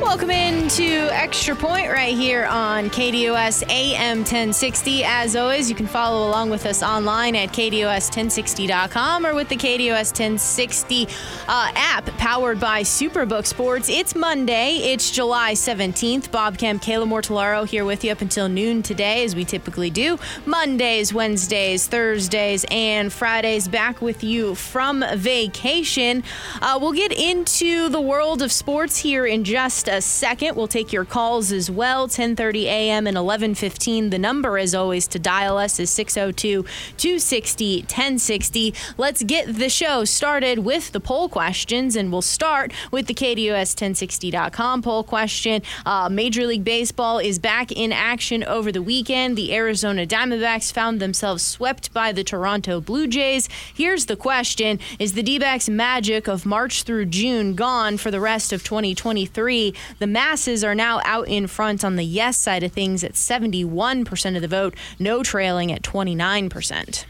Welcome into Extra Point right here on KDUS AM 1060. As always, you can follow along with us online at KDUS1060.com or with the KDUS 1060 uh, app powered by Superbook Sports. It's Monday, it's July 17th. Bob Kemp, Kayla Mortellaro here with you up until noon today, as we typically do. Mondays, Wednesdays, Thursdays, and Fridays back with you from vacation. Uh, we'll get into the world of sports here in just a second. We'll take your calls as well. 10:30 a.m. and 11:15. The number, as always, to dial us is 602-260-1060. Let's get the show started with the poll questions, and we'll start with the KDUS1060.com poll question. Uh, Major League Baseball is back in action over the weekend. The Arizona Diamondbacks found themselves swept by the Toronto Blue Jays. Here's the question: Is the D-backs magic of March through June gone for the rest of 2023? The masses are now out in front on the yes side of things at 71% of the vote, no trailing at 29%.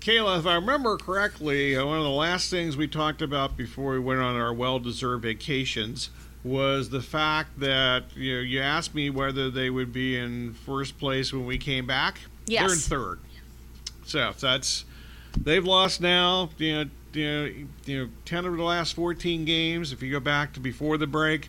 Kayla, if I remember correctly, uh, one of the last things we talked about before we went on our well deserved vacations was the fact that you know, you asked me whether they would be in first place when we came back. Yes. They're in third. So that's they've lost now, you know, you know, you know, 10 of the last 14 games. If you go back to before the break,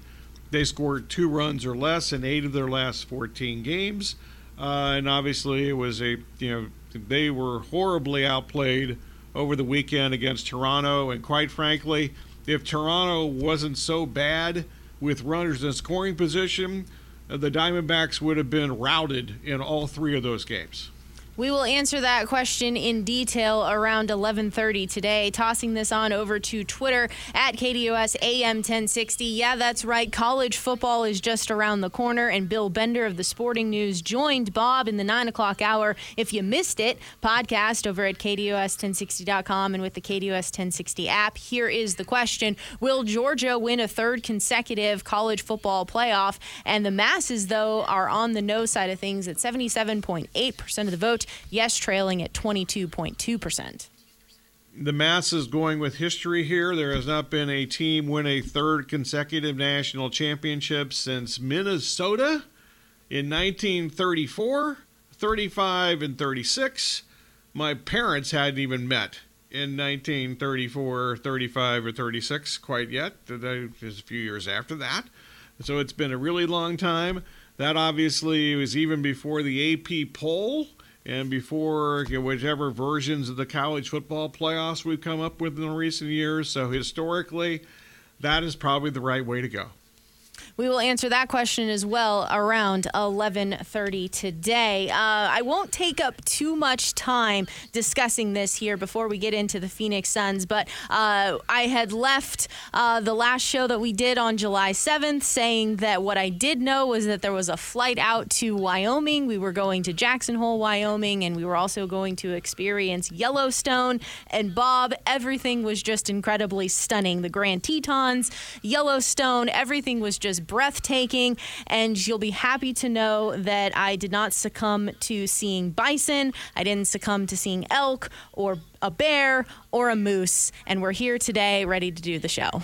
they scored two runs or less in eight of their last 14 games. Uh, and obviously, it was a, you know, they were horribly outplayed over the weekend against Toronto. And quite frankly, if Toronto wasn't so bad with runners in scoring position, uh, the Diamondbacks would have been routed in all three of those games. We will answer that question in detail around 11:30 today. Tossing this on over to Twitter at KDUS AM 1060. Yeah, that's right. College football is just around the corner, and Bill Bender of the Sporting News joined Bob in the nine o'clock hour. If you missed it, podcast over at KDUS1060.com and with the KDUS 1060 app. Here is the question: Will Georgia win a third consecutive college football playoff? And the masses, though, are on the no side of things at 77.8 percent of the vote yes trailing at 22.2%. The masses going with history here. There has not been a team win a third consecutive national championship since Minnesota in 1934, 35, and 36. My parents hadn't even met in 1934, 35, or 36 quite yet. That was a few years after that. So it's been a really long time. That obviously was even before the AP poll and before whichever versions of the college football playoffs we've come up with in recent years. So historically, that is probably the right way to go. We will answer that question as well around 11:30 today. Uh, I won't take up too much time discussing this here before we get into the Phoenix Suns, but uh, I had left uh, the last show that we did on July 7th saying that what I did know was that there was a flight out to Wyoming. We were going to Jackson Hole, Wyoming, and we were also going to experience Yellowstone. And Bob, everything was just incredibly stunning. The Grand Tetons, Yellowstone, everything was just breathtaking, and you'll be happy to know that I did not succumb to seeing bison. I didn't succumb to seeing elk or a bear or a moose, and we're here today ready to do the show.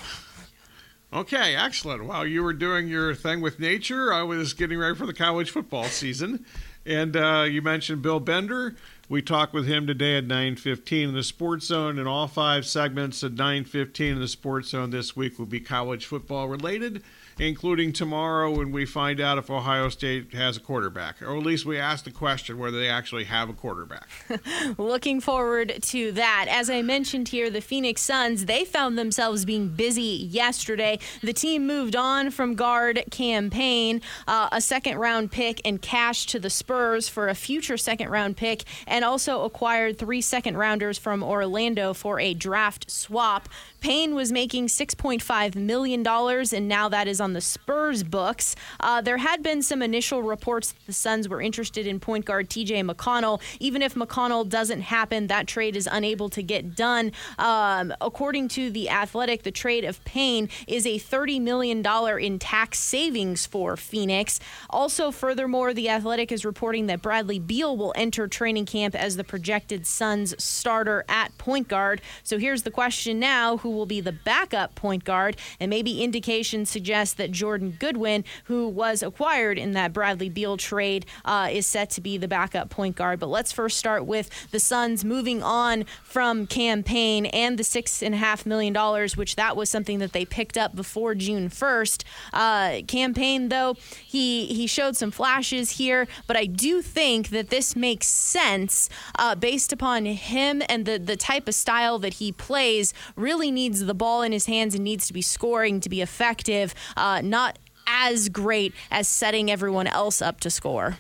Okay, excellent. While you were doing your thing with nature, I was getting ready for the college football season. And uh, you mentioned Bill Bender. We talked with him today at 9:15 in the Sports Zone, and all five segments at 9:15 in the Sports Zone this week will be college football related. Including tomorrow when we find out if Ohio State has a quarterback, or at least we ask the question whether they actually have a quarterback. Looking forward to that. As I mentioned here, the Phoenix Suns, they found themselves being busy yesterday. The team moved on from guard Cam Payne, uh, a second round pick, and cash to the Spurs for a future second round pick, and also acquired three second rounders from Orlando for a draft swap. Payne was making $6.5 million, and now that is on the Spurs books. Uh, there had been some initial reports that the Suns were interested in point guard TJ McConnell. Even if McConnell doesn't happen, that trade is unable to get done. Um, according to The Athletic, the trade of Payne is a $30 million in tax savings for Phoenix. Also, furthermore, The Athletic is reporting that Bradley Beal will enter training camp as the projected Suns starter at point guard. So here's the question now who will be the backup point guard, and maybe indications suggest that Jordan Goodwin, who was acquired in that Bradley Beal trade, uh, is set to be the backup point guard. But let's first start with the Suns moving on from Cam Payne and the six and a half million dollars, which that was something that they picked up before June 1st. Uh, Cam Payne, though, he he showed some flashes here, but I do think that this makes sense uh, based upon him and the the type of style that he plays. Really needs the ball in his hands and needs to be scoring to be effective, uh, not as great as setting everyone else up to score.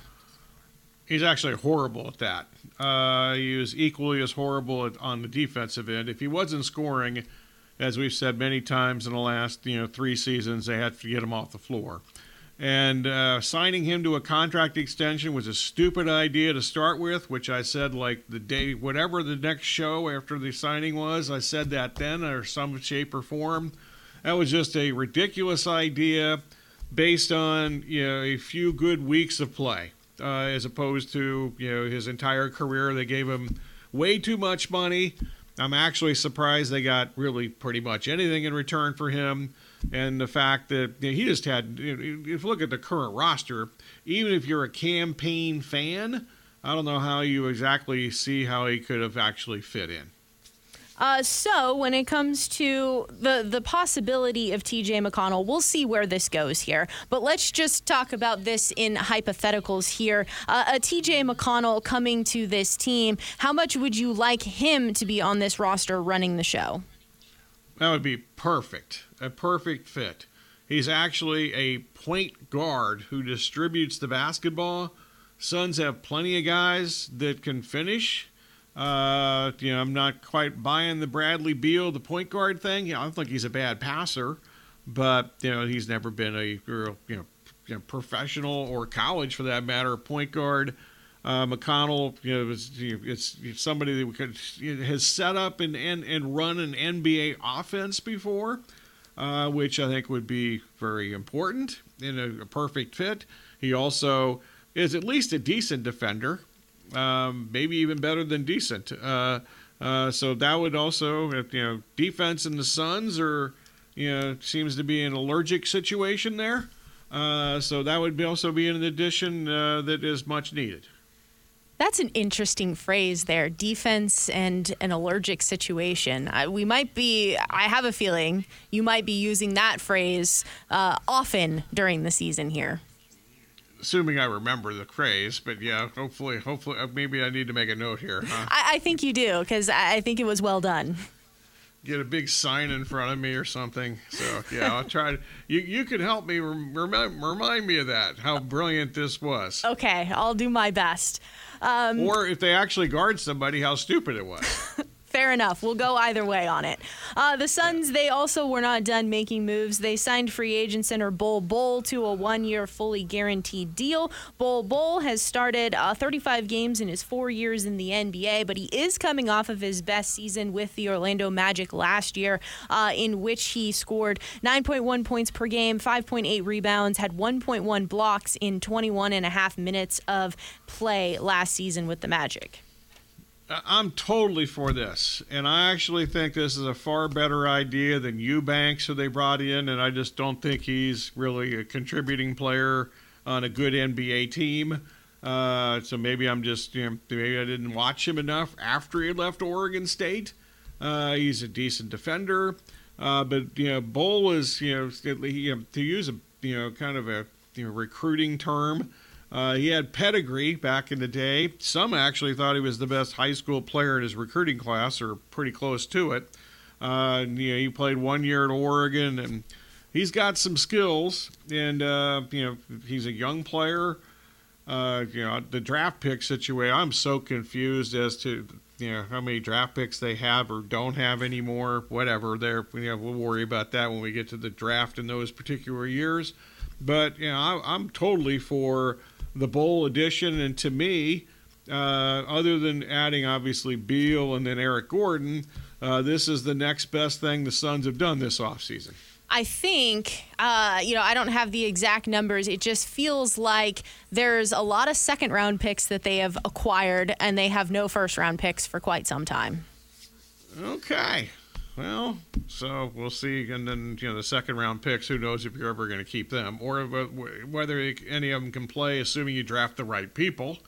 He's actually horrible at that. Uh, he was equally as horrible at, on the defensive end. If he wasn't scoring, as we've said many times in the last you know three seasons, they had to get him off the floor. And uh, signing him to a contract extension was a stupid idea to start with, which I said like the day, whatever the next show after the signing was, I said that then or some shape or form. That was just a ridiculous idea based on you know a few good weeks of play, uh, as opposed to you know his entire career. They gave him way too much money. I'm actually surprised they got really pretty much anything in return for him and the fact that you know, he just had, if you look at the current roster, even if you're a Cam Payne fan, I don't know how you exactly see how he could have actually fit in. Uh, so when it comes to the the possibility of TJ McConnell, we'll see where this goes here. But let's just talk about this in hypotheticals here. Uh, a TJ McConnell coming to this team, how much would you like him to be on this roster running the show? That would be perfect. A perfect fit. He's actually a point guard who distributes the basketball. Suns have plenty of guys that can finish. Uh, you know, I'm not quite buying the Bradley Beal, the point guard thing. You know, I don't think he's a bad passer, but you know, he's never been a real, you know, you know professional or college for that matter point guard. Uh, McConnell, you know, it's, it's somebody that could, has set up and, and, and run an NBA offense before, uh, which I think would be very important in a, a, perfect fit. He also is at least a decent defender, um, maybe even better than decent. Uh, uh so that would also, you know, defense in the Suns are, you know, seems to be an allergic situation there. Uh, so that would be also be an addition uh, that is much needed. That's an interesting phrase there defense and an allergic situation. I, we might be, I have a feeling you might be using that phrase uh, often during the season here. Assuming I remember the phrase, but yeah, hopefully, hopefully, uh, maybe I need to make a note here. Huh? I, I think you do because I think it was well done get a big sign in front of me or something. So yeah, I'll try to. You you could help me rem- remind me of that. How brilliant this was. Okay, I'll do my best. Um, or if they actually guard somebody, how stupid it was. Fair enough. We'll go either way on it. Uh, the Suns, they also were not done making moves. They signed free agent center Bol Bol to a one year fully guaranteed deal. Bol Bol has started uh, 35 games in his four years in the NBA, but he is coming off of his best season with the Orlando Magic last year, uh, in which he scored 9.1 points per game, 5.8 rebounds, had 1.1 blocks in 21 and a half minutes of play last season with the Magic. I'm totally for this, and I actually think this is a far better idea than Eubanks, who they brought in, and I just don't think he's really a contributing player on a good NBA team. Uh, so maybe I'm just, you know, maybe I didn't watch him enough after he left Oregon State. Uh, he's a decent defender, uh, but you know, Bol is, you know, he, you know, to use a you know kind of a you know, recruiting term. Uh, he had pedigree back in the day. Some actually thought he was the best high school player in his recruiting class, or pretty close to it. Uh, you know, he played one year at Oregon, and he's got some skills. And uh, you know, he's a young player. Uh, you know, the draft pick situation. I'm so confused as to you know how many draft picks they have or don't have anymore. Whatever, there. You know, we'll worry about that when we get to the draft in those particular years. But you know, I, I'm totally for the Bol edition, and to me, uh, other than adding obviously Beal and then Eric Gordon, uh, this is the next best thing the Suns have done this offseason. I think, uh, you know, I don't have the exact numbers. It just feels like there's a lot of second round picks that they have acquired, and they have no first round picks for quite some time. Okay. Well, so we'll see. And then, you know, the second round picks, who knows if you're ever going to keep them or uh, whether any of them can play, assuming you draft the right people,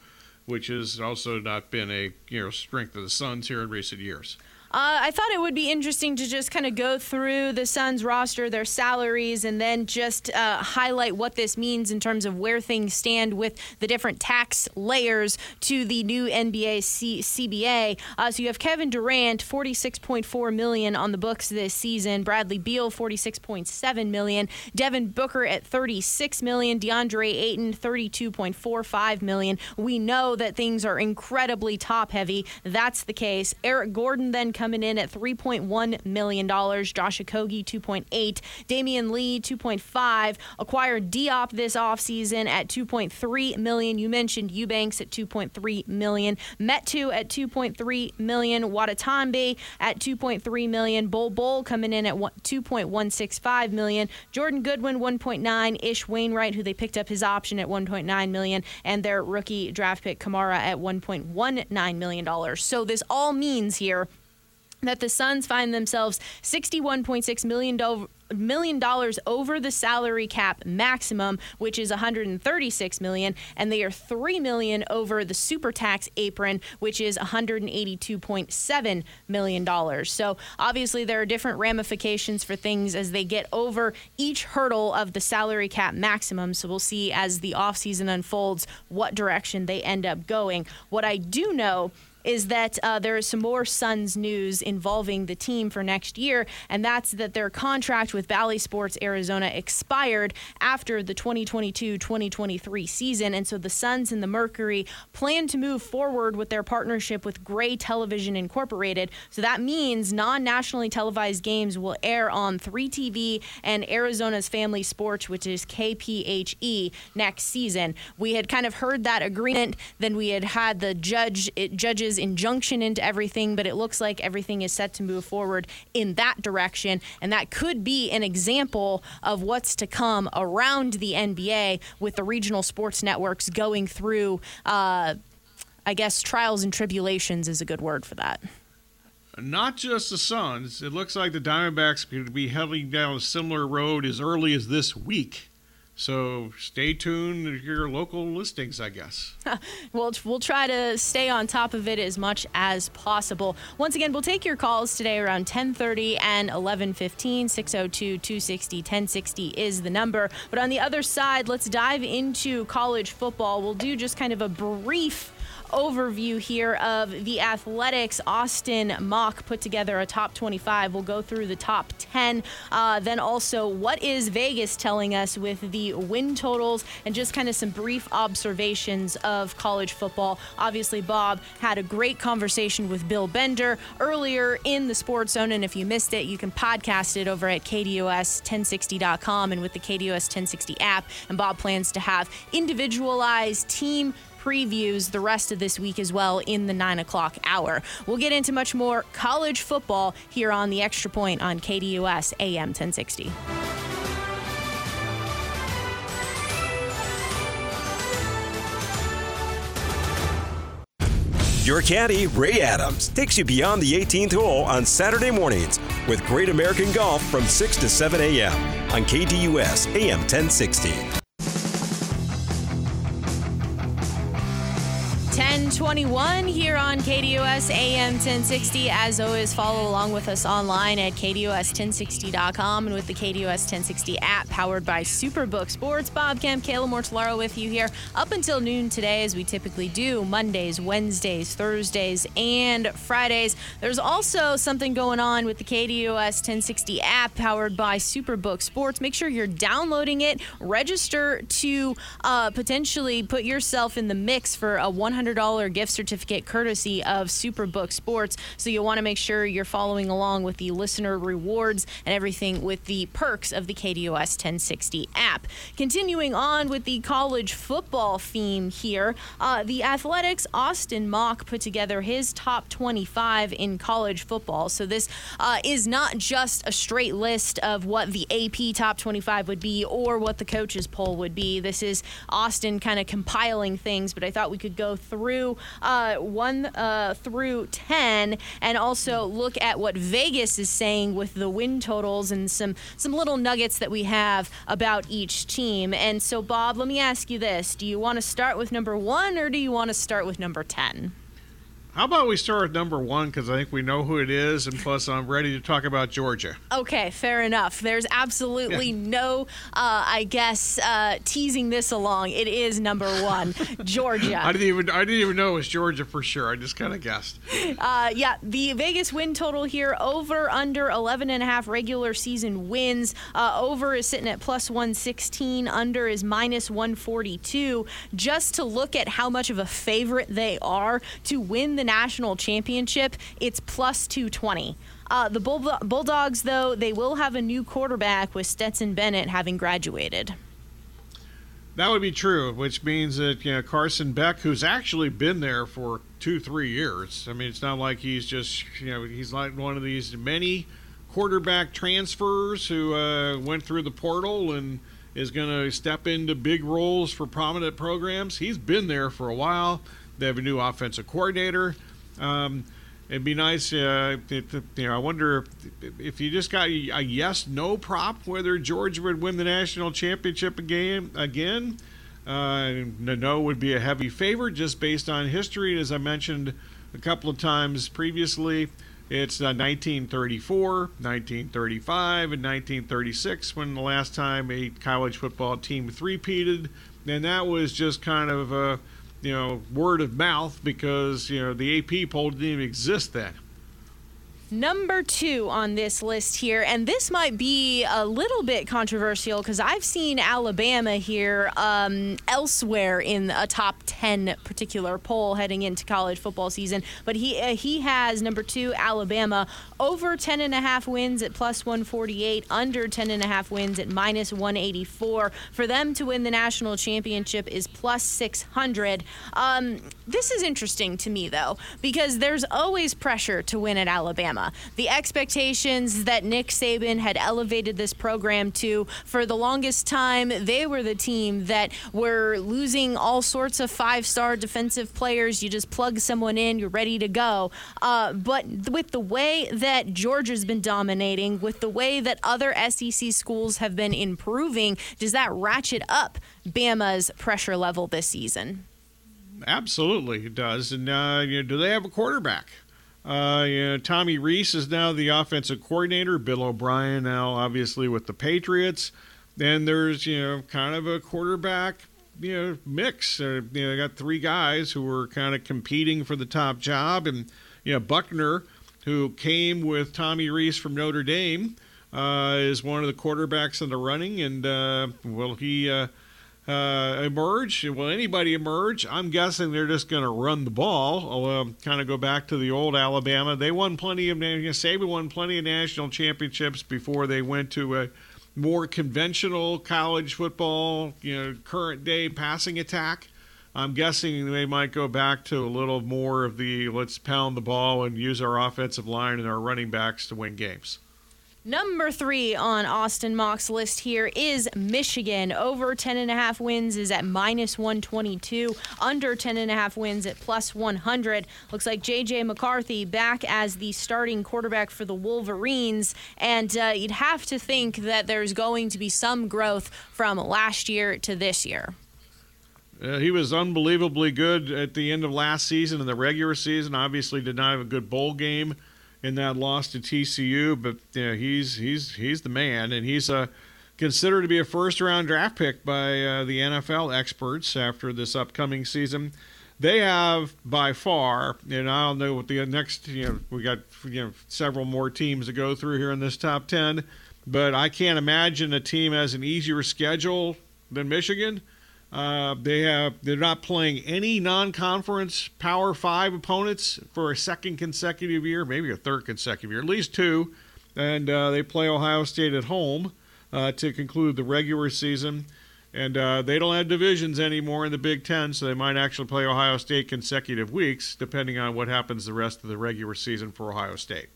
which has also not been a, you know, strength of the Suns here in recent years. Uh, I thought it would be interesting to just kind of go through the Suns roster, their salaries, and then just uh, highlight what this means in terms of where things stand with the different tax layers to the new NBA C- CBA. Uh, so you have Kevin Durant, 46.4 million on the books this season. Bradley Beal, 46.7 million. Devin Booker at 36 million. DeAndre Ayton, 32.45 million. We know that things are incredibly top heavy. That's the case. Eric Gordon then coming in at $3.1 million. Josh Okogie, 2.8. Damion Lee, 2.5. Acquired Diop this offseason at 2.3 million. You mentioned Eubanks at 2.3 million. Metu at 2.3 million. Watanabe at 2.3 million. Bol Bol coming in at 2.165 million. Jordan Goodwin, 1.9. Ish Wainwright, who they picked up his option at 1.9 million, and their rookie draft pick Camara at 1.19 million dollars. So this all means here that the Suns find themselves $61.6 million million dollars over the salary cap maximum, which is 136 million, and they are 3 million over the super tax apron, which is 182.7 million dollars. So obviously there are different ramifications for things as they get over each hurdle of the salary cap maximum. So we'll see as the offseason unfolds what direction they end up going. What I do know is that uh, there is some more Suns news involving the team for next year, and that's that their contract with Bally Sports Arizona expired after the 2022 2023 season. And so the Suns and the Mercury plan to move forward with their partnership with Gray Television Incorporated. So that means non nationally televised games will air on 3TV and Arizona's Family Sports, which is KPHE, next season. We had kind of heard that agreement, then we had had the judge, it, judges injunction into everything, but it looks like everything is set to move forward in that direction. And that could be an example of what's to come around the NBA with the regional sports networks going through, uh, I guess, trials and tribulations is a good word for that. Not just the Suns. It looks like the Diamondbacks could be heading down a similar road as early as this week. So stay tuned to your local listings, I guess. we'll, we'll try to stay on top of it as much as possible. Once again, we'll take your calls today around 1030 and 1115. 602-260-1060 is the number. But on the other side, let's dive into college football. We'll do just kind of a brief overview here of the Athletic's. Austin Mock put together a top 25. We'll go through the top 10. Uh, then also, what is Vegas telling us with the win totals and just kind of some brief observations of college football. Obviously, Bob had a great conversation with Bill Bender earlier in the Sports Zone. And if you missed it, you can podcast it over at KDUS1060.com and with the KDUS 1060 app. And Bob plans to have individualized team previews the rest of this week as well in the 9 o'clock hour. We'll get into much more college football here on the Extra Point on KDUS AM 1060. Your caddy, Ray Adams, takes you beyond the 18th hole on Saturday mornings with Great American Golf from 6 to 7 a.m. on KDUS AM 1060. 721 here on KDUS AM 1060. As always, follow along with us online at KDUS1060.com and with the KDUS 1060 app powered by Superbook Sports. Bob Kemp, Kayla Mortellaro with you here up until noon today, as we typically do Mondays, Wednesdays, Thursdays, and Fridays. There's also something going on with the KDUS 1060 app powered by Superbook Sports. Make sure you're downloading it, register to uh, potentially put yourself in the mix for a $100 gift certificate courtesy of Superbook Sports. So you'll want to make sure you're following along with the listener rewards and everything with the perks of the KDUS 1060 app. Continuing on with the college football theme here, uh, the Athletic's Austin Mock put together his top 25 in college football. So this uh, is not just a straight list of what the AP top 25 would be or what the coaches poll would be. This is Austin kind of compiling things, but I thought we could go through uh, one uh, through 10 and also look at what Vegas is saying with the win totals and some, some little nuggets that we have about each team. And so, Bob, let me ask you this Do you want to start with number one or do you want to start with number 10? How about we start with number one because I think we know who it is, and plus I'm ready to talk about Georgia. Okay, fair enough. There's absolutely yeah. no, uh, I guess, uh, teasing this along. It is number one, Georgia. I didn't even I didn't even know it was Georgia for sure. I just kind of guessed. Uh, yeah, the Vegas win total here over under 11 and a half regular season wins. Uh, over is sitting at plus 116. Under is minus 142. Just to look at how much of a favorite they are to win the national championship, it's plus 220. Uh, the Bull- Bulldogs, though, they will have a new quarterback with Stetson Bennett having graduated. That would be true, which means that you know Carson Beck, who's actually been there for two, three years. I mean, it's not like he's just you know he's like one of these many quarterback transfers who uh, went through the portal and is going to step into big roles for prominent programs. He's been there for a while. They have a new offensive coordinator. Um, it'd be nice. Uh, you know, I wonder if, if you just got a yes no prop whether Georgia would win the national championship again. Again, uh, no would be a heavy favorite just based on history. As I mentioned a couple of times previously, it's uh, 1934, 1935, and 1936 when the last time a college football team three-peated, and that was just kind of a you know, word of mouth because, you know, the AP poll didn't even exist then number two on this list here, and this might be a little bit controversial because I've seen Alabama here um, elsewhere in a top 10 particular poll heading into college football season. But he uh, he has number two Alabama over 10 and a half wins at plus 148, under 10 and a half wins at minus 184. For them to win the national championship is plus 600. Um, this is interesting to me though because there's always pressure to win at Alabama. The expectations that Nick Saban had elevated this program to for the longest time, they were the team that were losing all sorts of five star defensive players. You just plug someone in, you're ready to go. Uh, but with the way that Georgia's been dominating, with the way that other SEC schools have been improving, does that ratchet up Bama's pressure level this season? Absolutely, it does. And uh, you know, do they have a quarterback? Uh, you know, Tommy Rees is now the offensive coordinator. Bill O'Brien now, obviously, with the Patriots. Then there's you know kind of a quarterback you know mix. Uh, you know, got three guys who were kind of competing for the top job, and you know Buchner, who came with Tommy Rees from Notre Dame, uh, is one of the quarterbacks in the running, and uh, well, he uh, emerge? Will anybody emerge? I'm guessing they're just going to run the ball. I'll uh, kind of go back to the old Alabama. They won plenty of, Saban won plenty of national championships before they went to a more conventional college football, you know, current day passing attack. I'm guessing they might go back to a little more of the let's pound the ball and use our offensive line and our running backs to win games. Number three on Austin Mock's list here is Michigan. Over 10.5 wins is at minus 122. Under 10.5 wins at plus 100. Looks like J.J. McCarthy back as the starting quarterback for the Wolverines. And uh, you'd have to think that there's going to be some growth from last year to this year. Uh, he was unbelievably good at the end of last season in the regular season. Obviously, did not have a good bowl game in that loss to TCU, but you know, he's he's he's the man, and he's a considered to be a first round draft pick by uh, the NFL experts after this upcoming season. They have by far, and I don't know what the next, you know, we got you know several more teams to go through here in this top 10, but I can't imagine a team has an easier schedule than Michigan. Uh, they have they're not playing any non-conference Power Five opponents for a second consecutive year, maybe a third consecutive year, at least two, and uh, they play Ohio State at home uh, to conclude the regular season. And uh, they don't have divisions anymore in the Big Ten, so they might actually play Ohio State consecutive weeks, depending on what happens the rest of the regular season for Ohio State.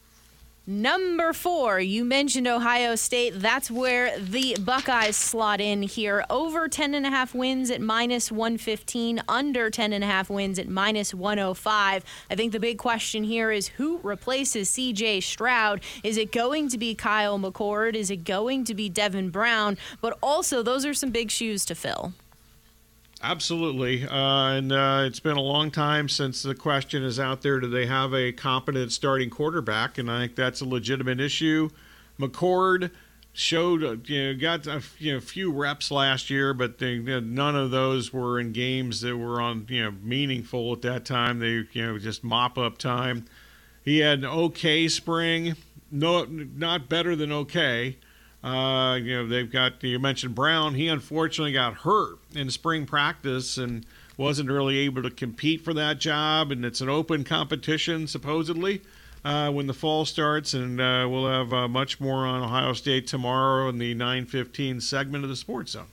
Number four, you mentioned Ohio State. That's where the Buckeyes slot in here. Over 10.5 wins at minus 115, under 10.5 wins at minus 105. I think the big question here is who replaces CJ Stroud? Is it going to be Kyle McCord? Is it going to be Devin Brown? But also, those are some big shoes to fill. Absolutely. Uh, and uh, it's been a long time since the question is out there do they have a competent starting quarterback? And I think that's a legitimate issue. McCord showed, uh, you know, got a you know, few reps last year, but they, none of those were in games that were on, you know, meaningful at that time. They, you know, just mop up time. He had an okay spring, no, not better than okay. Uh, you know, they've got, you mentioned Brown. He unfortunately got hurt in spring practice and wasn't really able to compete for that job. And it's an open competition, supposedly, uh, when the fall starts. And uh, we'll have uh, much more on Ohio State tomorrow in the 915 segment of the Sports Zone.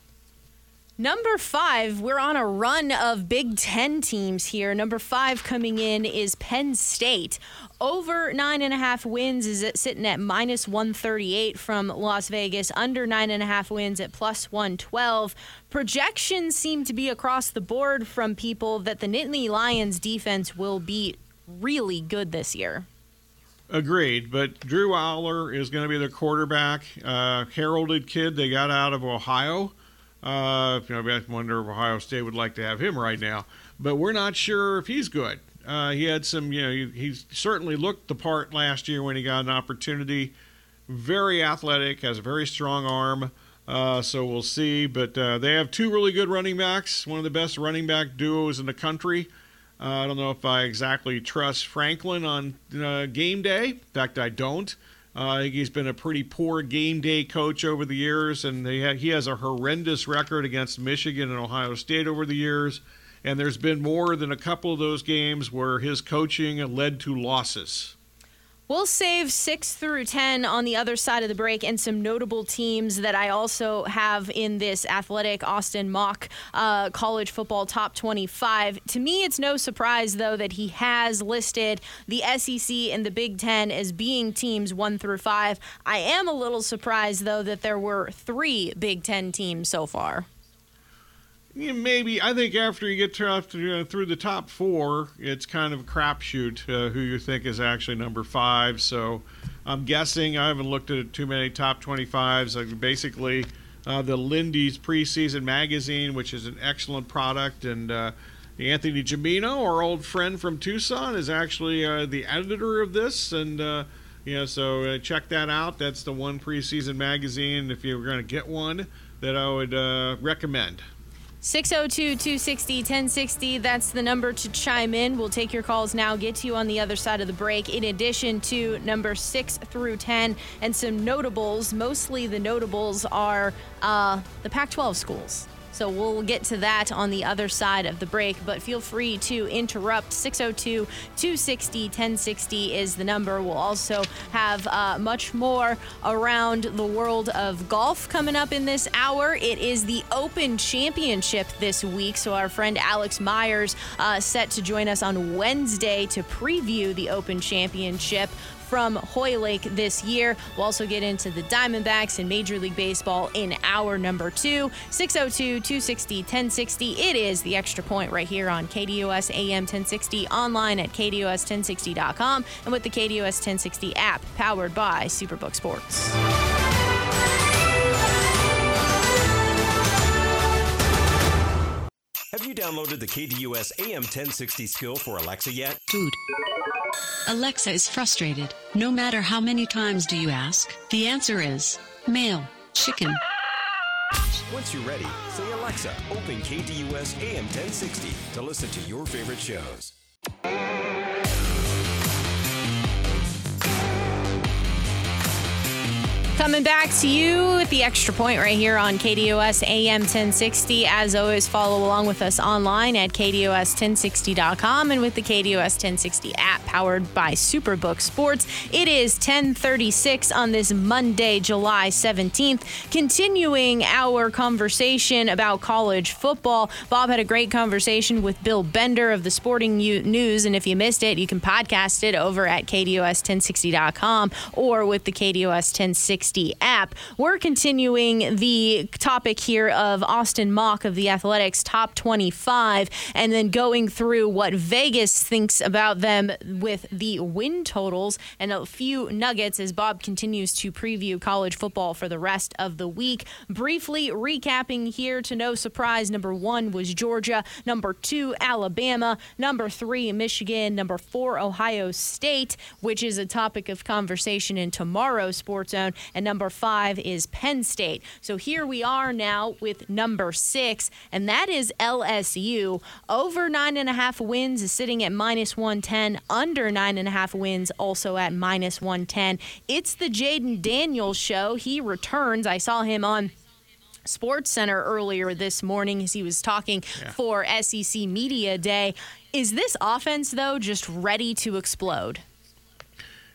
Number five, we're on a run of Big Ten teams here. Number five coming in is Penn State. Over nine and a half wins is sitting at minus 138 from Las Vegas. Under nine and a half wins at plus 112. Projections seem to be across the board from people that the Nittany Lions defense will be really good this year. Agreed, but Drew Allar is going to be the quarterback. Uh, heralded kid they got out of Ohio. Uh, you know, I wonder if Ohio State would like to have him right now, but we're not sure if he's good. Uh, he had some, you know, he, certainly looked the part last year when he got an opportunity. Very athletic, has a very strong arm. Uh, so we'll see. But uh, they have two really good running backs, one of the best running back duos in the country. Uh, I don't know if I exactly trust Franklin on uh, game day. In fact, I don't. Uh, he's been a pretty poor game day coach over the years, and ha- he has a horrendous record against Michigan and Ohio State over the years. And there's been more than a couple of those games where his coaching led to losses. We'll save six through 10 on the other side of the break and some notable teams that I also have in this athletic Austin Mock uh, college football top 25. To me, it's no surprise, though, that he has listed the SEC and the Big Ten as being teams one through five. I am a little surprised, though, that there were three Big Ten teams so far maybe I think after you get through, uh, through the top four, it's kind of a crapshoot uh, who you think is actually number five. So I'm guessing I haven't looked at too many top 25s. Like basically, uh, the Lindy's preseason magazine, which is an excellent product, and uh, Anthony Gimino, our old friend from Tucson, is actually uh, the editor of this, and. Uh, you know, so check that out. That's the one preseason magazine. If you were going to get one, that I would recommend. 602 260 1060. That's the number to chime in. We'll take your calls now, get to you on the other side of the break. In addition to number 6 through 10 and some notables, mostly the notables are uh, the Pac 12 schools. So we'll get to that on the other side of the break, but feel free to interrupt. 602 260 1060 is the number. We'll also have uh, much more around the world of golf coming up in this hour. It is the Open Championship this week, so our friend Alex Myers uh, set to join us on Wednesday to preview the Open Championship from Hoylake this year. We'll also get into the Diamondbacks and Major League Baseball in hour number two. 602 260 1060. It is the extra point right here on KDUS AM 1060, online at KDUS1060.com, and with the KDUS 1060 app powered by Superbook Sports. Have you downloaded the KDUS AM 1060 skill for Alexa yet? Food. Alexa is frustrated. No matter how many times do you ask, the answer is male, chicken. Once you're ready, say Alexa, open KDUS AM 1060 to listen to your favorite shows. Coming back to you with the extra point right here on KDUS AM 1060. As always, follow along with us online at KDUS1060.com and with the KDUS 1060 app powered by Superbook Sports. It is 1036 on this Monday, July 17th. Continuing our conversation about college football, Bob had a great conversation with Bill Bender of the Sporting News. And if you missed it, you can podcast it over at KDUS1060.com or with the KDUS 1060 app. We're continuing the topic here of Austin Mock of the Athletic's top 25 and then going through what Vegas thinks about them with the win totals and a few nuggets as Bob continues to preview college football for the rest of the week. Briefly recapping here to no surprise, number one was Georgia, number two, Alabama, number three, Michigan, number four, Ohio State, which is a topic of conversation in tomorrow's Sports Zone, and number five is Penn State. So here we are now with number six, and that is LSU. Over nine and a half wins is sitting at minus 110, under nine and a half wins also at minus 110. It's the Jayden Daniels show. He returns. I saw him on. Sports Center earlier this morning as he was talking yeah. for SEC Media Day. Is this offense, though, just ready to explode?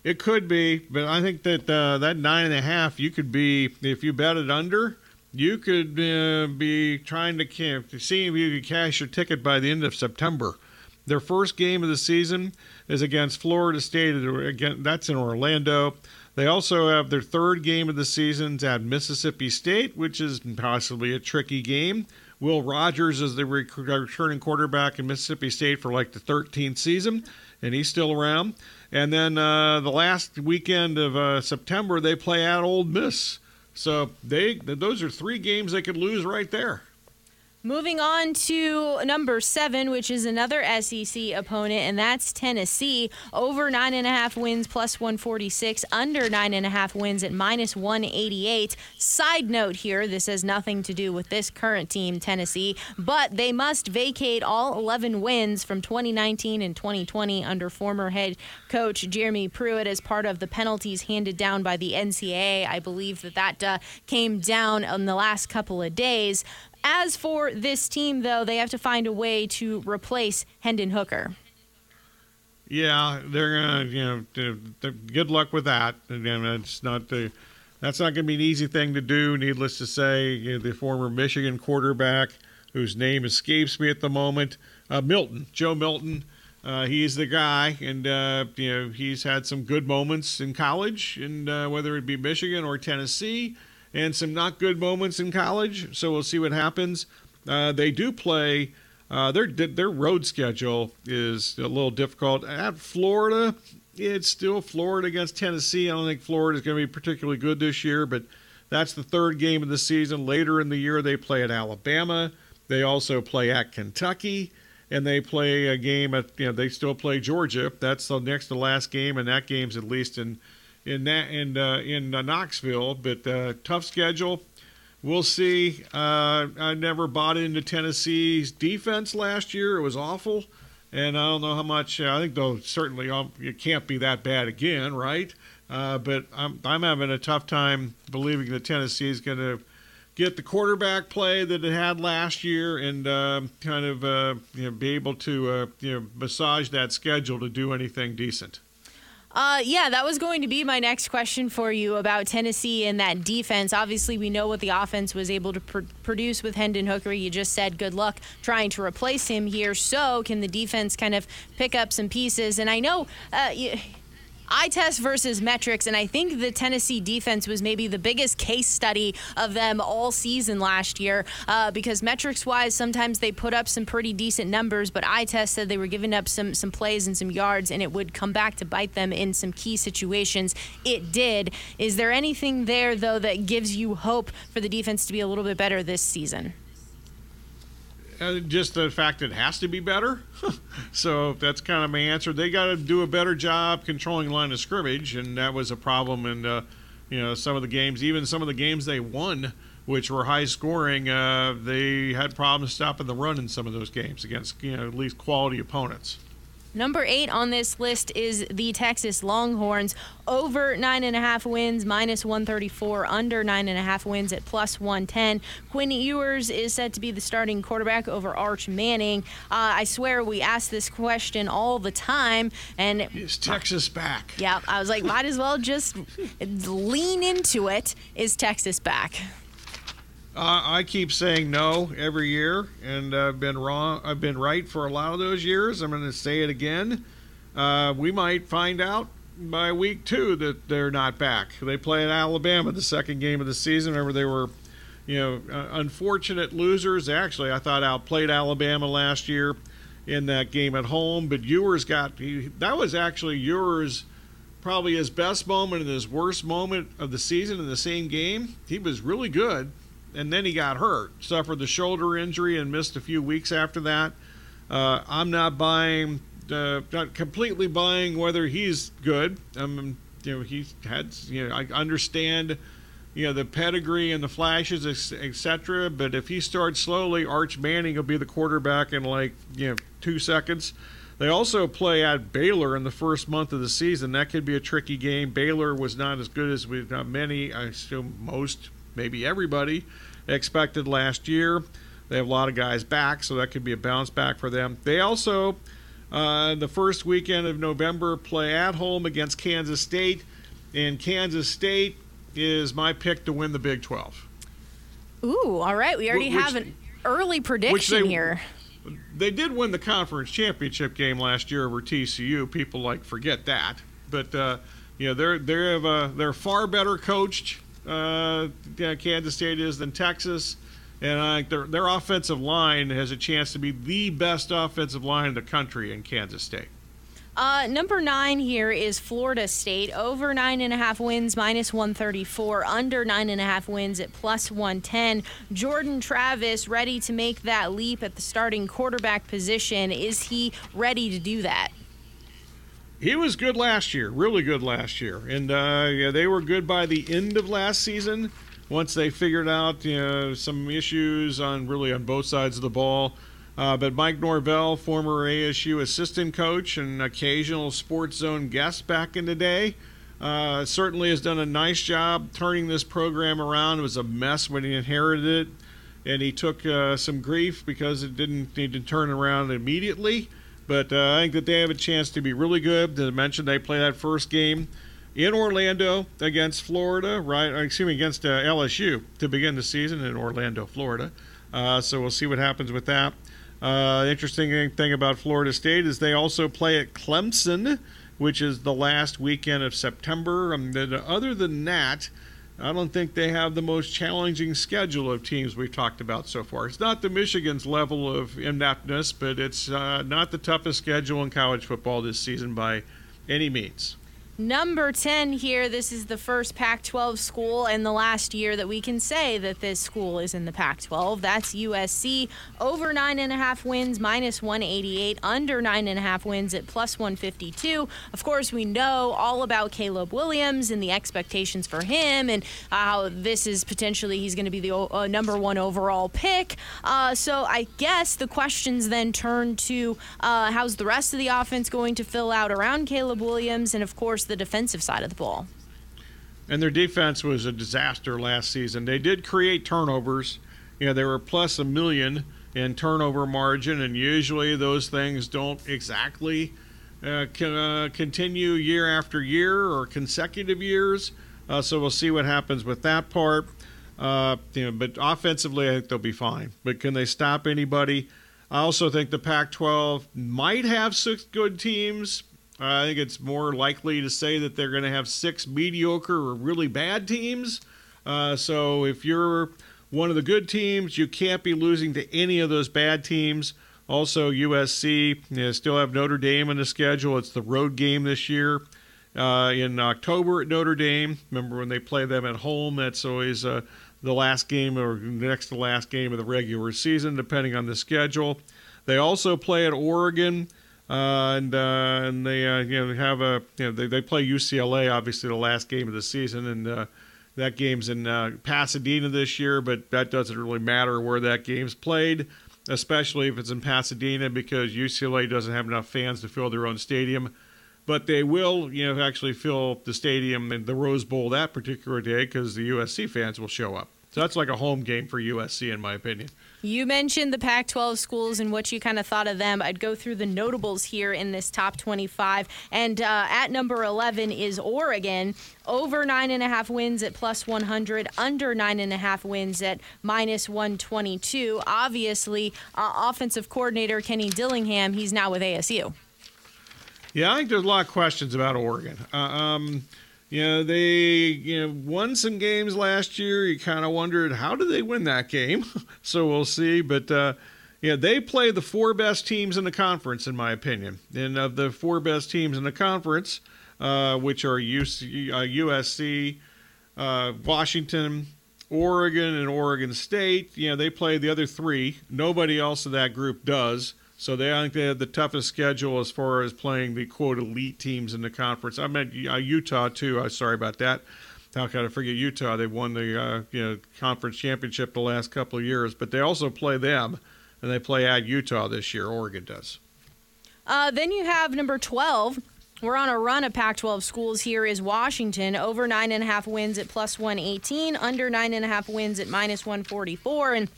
It could be, but I think that uh, that nine and a half, you could be if you bet it under, you could uh, be trying to, camp, to see if you could cash your ticket by the end of September. Their first game of the season is against Florida State. Again, that's in Orlando. They also have their third game of the season at Mississippi State, which is possibly a tricky game. Will Rogers is the returning quarterback in Mississippi State for like the 13th season, and he's still around. And then uh, the last weekend of uh, September, they play at Ole Miss. So they those are three games they could lose right there. Moving on to number seven, which is another SEC opponent, and that's Tennessee. Over nine and a half wins, plus 146. Under nine and a half wins at minus 188. Side note here this has nothing to do with this current team, Tennessee, but they must vacate all 11 wins from 2019 and 2020 under former head coach Jeremy Pruitt as part of the penalties handed down by the NCAA. I believe that that uh, came down in the last couple of days. As for this team, though, they have to find a way to replace Hendon Hooker. Yeah, they're gonna, you know, good luck with that. Again, it's not the, that's not gonna be an easy thing to do. Needless to say, you know, the former Michigan quarterback, whose name escapes me at the moment, uh, Milton, Joe Milton. Uh, he's the guy, and uh, you know he's had some good moments in college, and uh, whether it be Michigan or Tennessee, and some not good moments in college. So we'll see what happens. Uh, they do play. Uh, their their road schedule is a little difficult. At Florida, it's still Florida against Tennessee. I don't think Florida is going to be particularly good this year, but that's the third game of the season. Later in the year, they play at Alabama. They also play at Kentucky, and they play a game at you know they still play Georgia. That's the next to last game, and that game's at least in in that in uh, in uh, Knoxville. But uh, tough schedule. We'll see. Uh, I never bought into Tennessee's defense last year. It was awful, and I don't know how much. I think though certainly um, it can't be that bad again, right? Uh, but I'm I'm having a tough time believing that Tennessee is going to get the quarterback play that it had last year and uh, kind of uh, you know, be able to uh, you know, massage that schedule to do anything decent. Uh, yeah, that was going to be my next question for you about Tennessee and that defense. Obviously, we know what the offense was able to pr- produce with Hendon Hooker. You just said good luck trying to replace him here. So, can the defense kind of pick up some pieces? And I know. Uh, eye test versus metrics, and I think the Tennessee defense was maybe the biggest case study of them all season last year uh, because metrics wise, sometimes they put up some pretty decent numbers, but eye test said they were giving up some some plays and some yards, and it would come back to bite them in some key situations. It did. Is there anything there though that gives you hope for the defense to be a little bit better this season? Just the fact it has to be better. so that's kind of my answer. They got to do a better job controlling line of scrimmage, and that was a problem in uh, you know some of the games. Even some of the games they won, which were high scoring, uh, they had problems stopping the run in some of those games against you know at least quality opponents. Number eight on this list is the Texas Longhorns. Over nine and a half wins, minus 134. Under nine and a half wins at plus 110. Quinn Ewers is set to be the starting quarterback over Arch Manning. Uh, I swear we ask this question all the time. And is Texas back? Yeah, I was like, might as well just lean into it. Is Texas back? Uh, I keep saying no every year, and I've been wrong. I've been right for a lot of those years. I'm going to say it again. Uh, we might find out by week two that they're not back. They play at Alabama the second game of the season. Remember, they were, you know, uh, unfortunate losers. Actually, I thought I outplayed Alabama last year in that game at home. But Ewers got he, that was actually Ewers probably his best moment and his worst moment of the season in the same game. He was really good and then he got hurt, suffered the shoulder injury, and missed a few weeks after that. Uh, I'm not buying, uh, not completely buying whether he's good. Um, you know, he had, you know, I understand, you know, the pedigree and the flashes, etc. But if he starts slowly, Arch Manning will be the quarterback in like, you know, two seconds. They also play at Baylor in the first month of the season. That could be a tricky game. Baylor was not as good as we, not many, I assume most maybe everybody expected last year. They have a lot of guys back, so that could be a bounce back for them. They also, uh, the first weekend of November, play at home against Kansas State, and Kansas State is my pick to win the Big 12. Ooh, all right. We already which, have an early prediction they, here. They did win the conference championship game last year over TCU. People like forget that, but uh, you know they're they're uh, they're far better coached uh, Kansas State is than Texas. And I think their, their offensive line has a chance to be the best offensive line in the country in Kansas State. Uh, number nine here is Florida State. Over nine and a half wins, minus 134. Under nine and a half wins at plus 110. Jordan Travis ready to make that leap at the starting quarterback position. Is he ready to do that? He was good last year, really good last year, and uh, yeah, they were good by the end of last season. Once they figured out you know, some issues on really on both sides of the ball, uh, but Mike Norvell, former ASU assistant coach and occasional Sports Zone guest back in the day, uh, certainly has done a nice job turning this program around. It was a mess when he inherited it, and he took uh, some grief because it didn't need to turn around immediately. But uh, I think that they have a chance to be really good. As I mentioned, they play that first game in Orlando against Florida, right? Excuse me, against uh, LSU to begin the season in Orlando, Florida. Uh, so we'll see what happens with that. Uh, interesting thing about Florida State is they also play at Clemson, which is the last weekend of September. Um, other than that, I don't think they have the most challenging schedule of teams we've talked about so far. It's not the Michigan's level of ineptness, but it's uh, not the toughest schedule in college football this season by any means. Number 10 here, this is the first Pac 12 school and the last year that we can say that this school is in the Pac 12. That's USC. Over 9.5 wins, minus 188. Under 9.5 wins at plus 152. Of course, we know all about Caleb Williams and the expectations for him and how this is potentially he's going to be the uh, number one overall pick. Uh, so I guess the questions then turn to uh, how's the rest of the offense going to fill out around Caleb Williams? And of course, the defensive side of the ball. And their defense was a disaster last season. They did create turnovers. You know, they were plus a million in turnover margin, and usually those things don't exactly uh, uh, continue year after year or consecutive years. Uh, so we'll see what happens with that part. Uh, you know, but offensively, I think they'll be fine. But can they stop anybody? I also think the Pac-12 might have six good teams, I think it's more likely to say that they're going to have six mediocre or really bad teams. Uh, so if you're one of the good teams, you can't be losing to any of those bad teams. Also, USC you know, still have Notre Dame in the schedule. It's the road game this year. uh, in October at Notre Dame. Remember when they play them at home? That's always uh, the last game or next to last game of the regular season, depending on the schedule. They also play at Oregon. Uh, and uh, and they uh, you know have a you know they, they play UCLA obviously the last game of the season and uh, that game's in uh, Pasadena this year but that doesn't really matter where that game's played especially if it's in Pasadena because UCLA doesn't have enough fans to fill their own stadium. But they will you know actually fill the stadium in the Rose Bowl that particular day because the USC fans will show up so that's like a home game for USC in my opinion. You mentioned the Pac 12 schools and what you kind of thought of them. I'd go through the notables here in this top 25. And uh, at number 11 is Oregon, over nine and a half wins at plus 100, under nine and a half wins at minus 122. Obviously, uh, offensive coordinator Kenny Dillingham, he's now with ASU. Yeah, I think there's a lot of questions about Oregon. Uh, um, you know, they you know won some games last year. You kind of wondered how did they win that game. so we'll see. But uh, yeah, they play the four best teams in the conference, in my opinion. And of the four best teams in the conference, uh, which are UC, uh, USC, uh, Washington, Oregon, and Oregon State, you know, they play the other three. Nobody else in that group does. So they, I think they have the toughest schedule as far as playing the quote elite teams in the conference. I meant uh, Utah too. I'm sorry about that. How could I forget Utah? They won the uh, you know conference championship the last couple of years, but they also play them, and they play at Utah this year. Oregon does. Uh, then you have number 12. We're on a run of Pac 12 schools here is Washington, over nine and a half wins at plus 118, under nine and a half wins at minus 144. And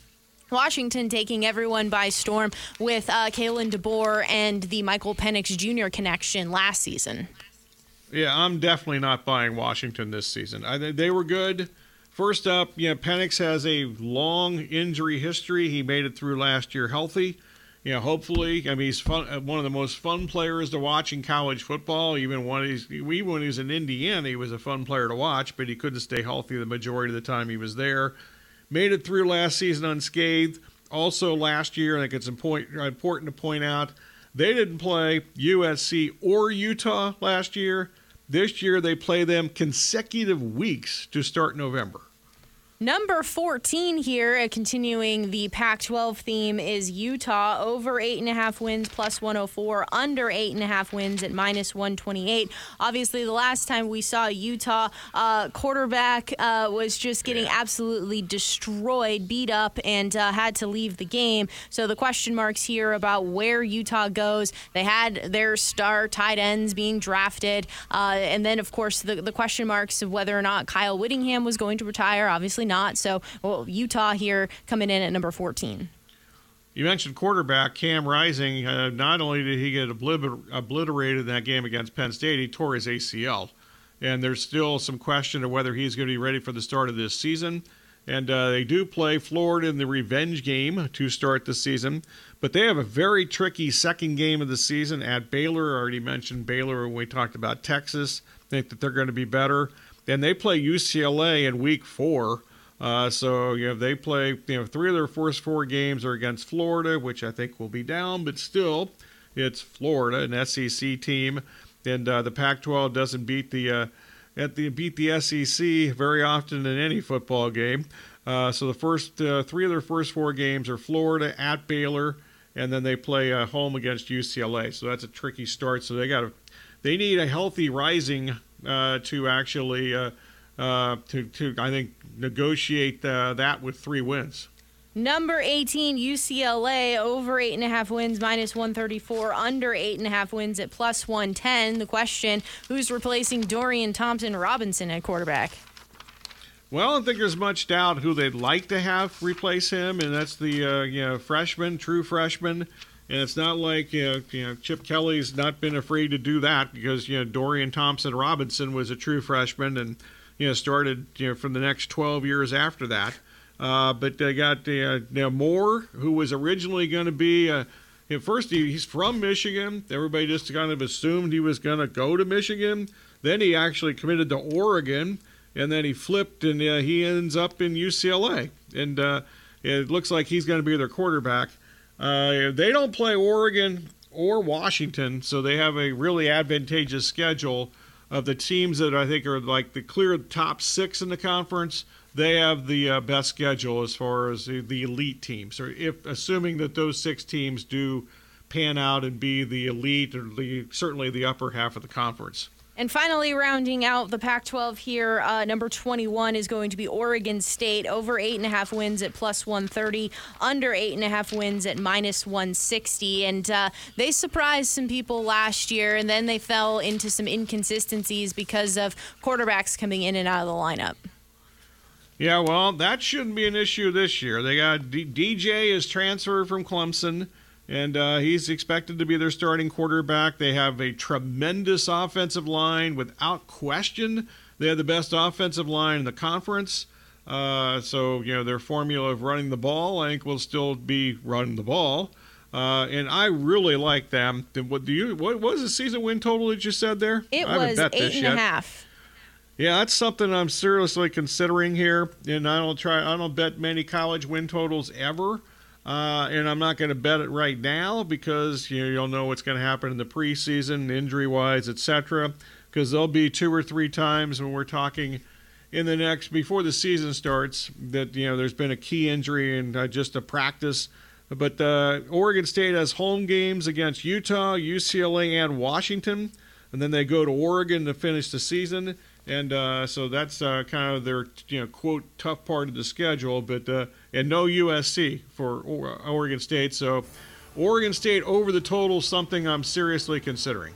Washington taking everyone by storm with uh, Kalen DeBoer and the Michael Penix Jr. connection last season. Yeah, I'm definitely not buying Washington this season. I, they were good. First up, you know, Penix has a long injury history. He made it through last year healthy. You know, hopefully, I mean, he's fun, uh, one of the most fun players to watch in college football. Even when he's, even when he was in Indiana, he was a fun player to watch, but he couldn't stay healthy the majority of the time he was there made it through last season unscathed. Also, last year, I think it's important to point out they didn't play USC or Utah last year. This year, they play them consecutive weeks to start November. Number 14 here, uh, continuing the Pac 12 theme, is Utah over 8.5 wins plus 104, under 8.5 wins at minus 128. Obviously, the last time we saw Utah, uh, quarterback uh, was just getting yeah. absolutely destroyed, beat up, and uh, had to leave the game. So the question marks here about where Utah goes. They had their star tight ends being drafted. Uh, and then, of course, the, the question marks of whether or not Kyle Whittingham was going to retire. Obviously, not. So well, Utah here coming in at number 14. You mentioned quarterback Cam Rising. Uh, not only did he get obliter- obliterated in that game against Penn State, he tore his ACL. And there's still some question of whether he's going to be ready for the start of this season. And uh, they do play Florida in the revenge game to start the season. But they have a very tricky second game of the season at Baylor. I already mentioned Baylor when we talked about Texas. think that they're going to be better. And they play UCLA in week four. Uh, so you know they play you know three of their first four games are against Florida, which I think will be down, but still, it's Florida, an SEC team, and uh, the Pac-12 doesn't beat the uh, at the beat the SEC very often in any football game. Uh, so the first uh, three of their first four games are Florida at Baylor, and then they play uh, home against UCLA. So that's a tricky start. So they got they need a healthy Rising to actually uh, to, to, I think, negotiate uh, that with three wins. Number 18, UCLA, over 8.5 wins, minus 134, under 8.5 wins at plus 110. The question who's replacing Dorian Thompson Robinson at quarterback? Well, I don't think there's much doubt who they'd like to have replace him, and that's the uh, you know freshman, true freshman. And it's not like you know, you know Chip Kelly's not been afraid to do that because you know Dorian Thompson Robinson was a true freshman, and you know, started you know from the next 12 years after that. Uh, but they got uh, Moore, who was originally going to be. Uh, at first, he, he's from Michigan. Everybody just kind of assumed he was going to go to Michigan. Then he actually committed to Oregon, and then he flipped, and uh, he ends up in UCLA. And uh, it looks like he's going to be their quarterback. Uh, they don't play Oregon or Washington, so they have a really advantageous schedule of the teams that I think are like the clear top six in the conference, they have the uh, best schedule as far as the, the elite teams. Or if assuming that those six teams do pan out and be the elite or the certainly the upper half of the conference. And finally, rounding out the Pac 12 here, uh, number 21 is going to be Oregon State, over 8.5 wins at plus 130, under 8.5 wins at minus 160. And uh, they surprised some people last year, and then they fell into some inconsistencies because of quarterbacks coming in and out of the lineup. Yeah, well, that shouldn't be an issue this year. They got D- DJ is transferred from Clemson and uh, he's expected to be their starting quarterback. They have a tremendous offensive line, without question. They have the best offensive line in the conference. Uh, so you know their formula of running the ball, I think, will still be running the ball. Uh, and I really like them. What do you? What was the season win total that you said there? It I was eight and a half. Yeah, that's something I'm seriously considering here. And I don't try. I don't bet many college win totals ever. Uh, and I'm not going to bet it right now because you know, you'll know what's going to happen in the preseason, injury wise, etc. Because there'll be two or three times when we're talking in the next before the season starts that you know there's been a key injury and uh, just a practice. But uh, Oregon State has home games against Utah, UCLA, and Washington, and then they go to Oregon to finish the season. And uh, so that's uh, kind of their you know quote tough part of the schedule, but uh, and no USC for Oregon State. So Oregon State over the total, something I'm seriously considering.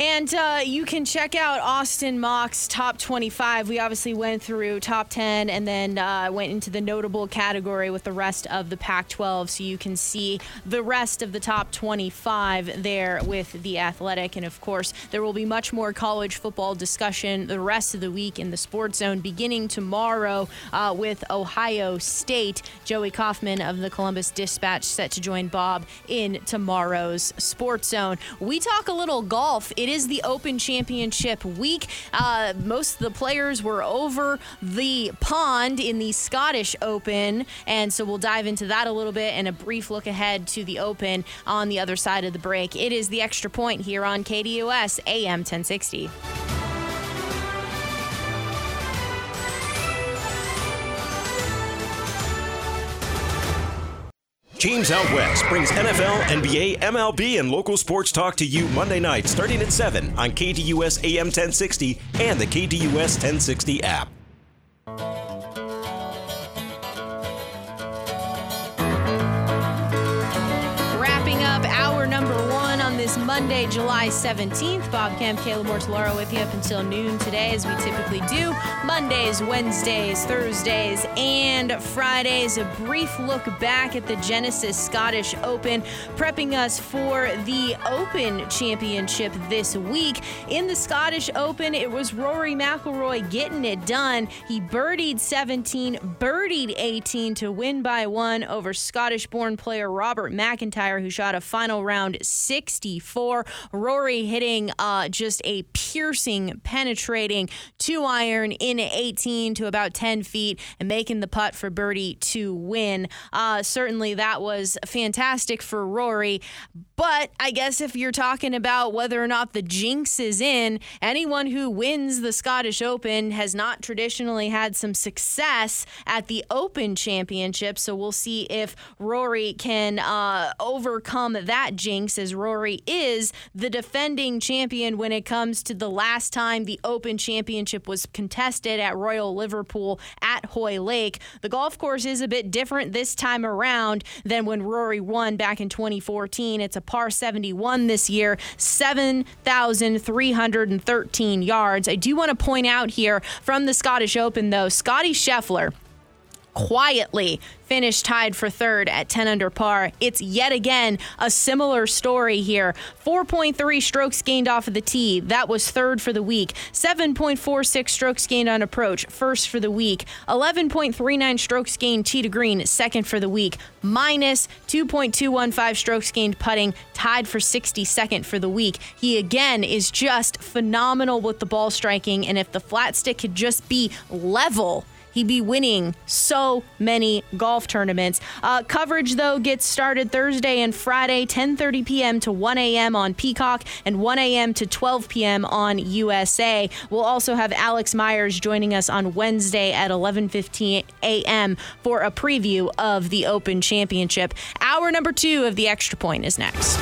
And uh, you can check out Austin Mock's top 25. We obviously went through top 10 and then uh, went into the notable category with the rest of the Pac 12. So you can see the rest of the top 25 there with the athletic. And of course, there will be much more college football discussion the rest of the week in the Sports Zone, beginning tomorrow uh, with Ohio State. Joey Kaufman of the Columbus Dispatch set to join Bob in tomorrow's Sports Zone. We talk a little golf. It it is the Open Championship week. Uh, most of the players were over the pond in the Scottish Open, and so we'll dive into that a little bit and a brief look ahead to the Open on the other side of the break. It is the extra point here on KDUS AM 1060. James Out West brings NFL, NBA, MLB, and local sports talk to you Monday night starting at 7 on KDUS AM 1060 and the KDUS 1060 app is Monday, July 17th. Bob Camp, Kayla Mortellaro with you up until noon today, as we typically do. Mondays, Wednesdays, Thursdays, and Fridays. A brief look back at the Genesis Scottish Open, prepping us for the Open Championship this week. In the Scottish Open, it was Rory McIlroy getting it done. He birdied 17, birdied 18 to win by one over Scottish born player Robert McIntyre, who shot a final round 60. 54. Rory hitting uh, just a piercing, penetrating two iron in 18 to about 10 feet and making the putt for birdie to win. Uh, certainly that was fantastic for Rory. But I guess if you're talking about whether or not the jinx is in, anyone who wins the Scottish Open has not traditionally had some success at the Open Championship. So we'll see if Rory can uh, overcome that jinx as Rory is the defending champion when it comes to the last time the Open Championship was contested at Royal Liverpool at Hoylake. The golf course is a bit different this time around than when Rory won back in 2014. It's a par 71 this year, 7,313 yards. I do want to point out here from the Scottish Open, though, Scotty Scheffler quietly finished tied for third at 10 under par. It's yet again a similar story here. 4.3 strokes gained off of the tee. That was third for the week. 7.46 strokes gained on approach, first for the week. 11.39 strokes gained tee to green, second for the week. Minus 2.215 strokes gained putting, tied for 62nd for the week. He again is just phenomenal with the ball striking, and if the flat stick could just be level, he'd be winning so many golf tournaments. Uh, coverage though gets started Thursday and Friday, 10:30 p.m. to 1 a.m. on Peacock and 1 a.m. to 12 p.m. on USA. We'll also have Alex Myers joining us on Wednesday at 11:15 a.m. for a preview of the Open Championship. Hour number two of the Extra Point is next.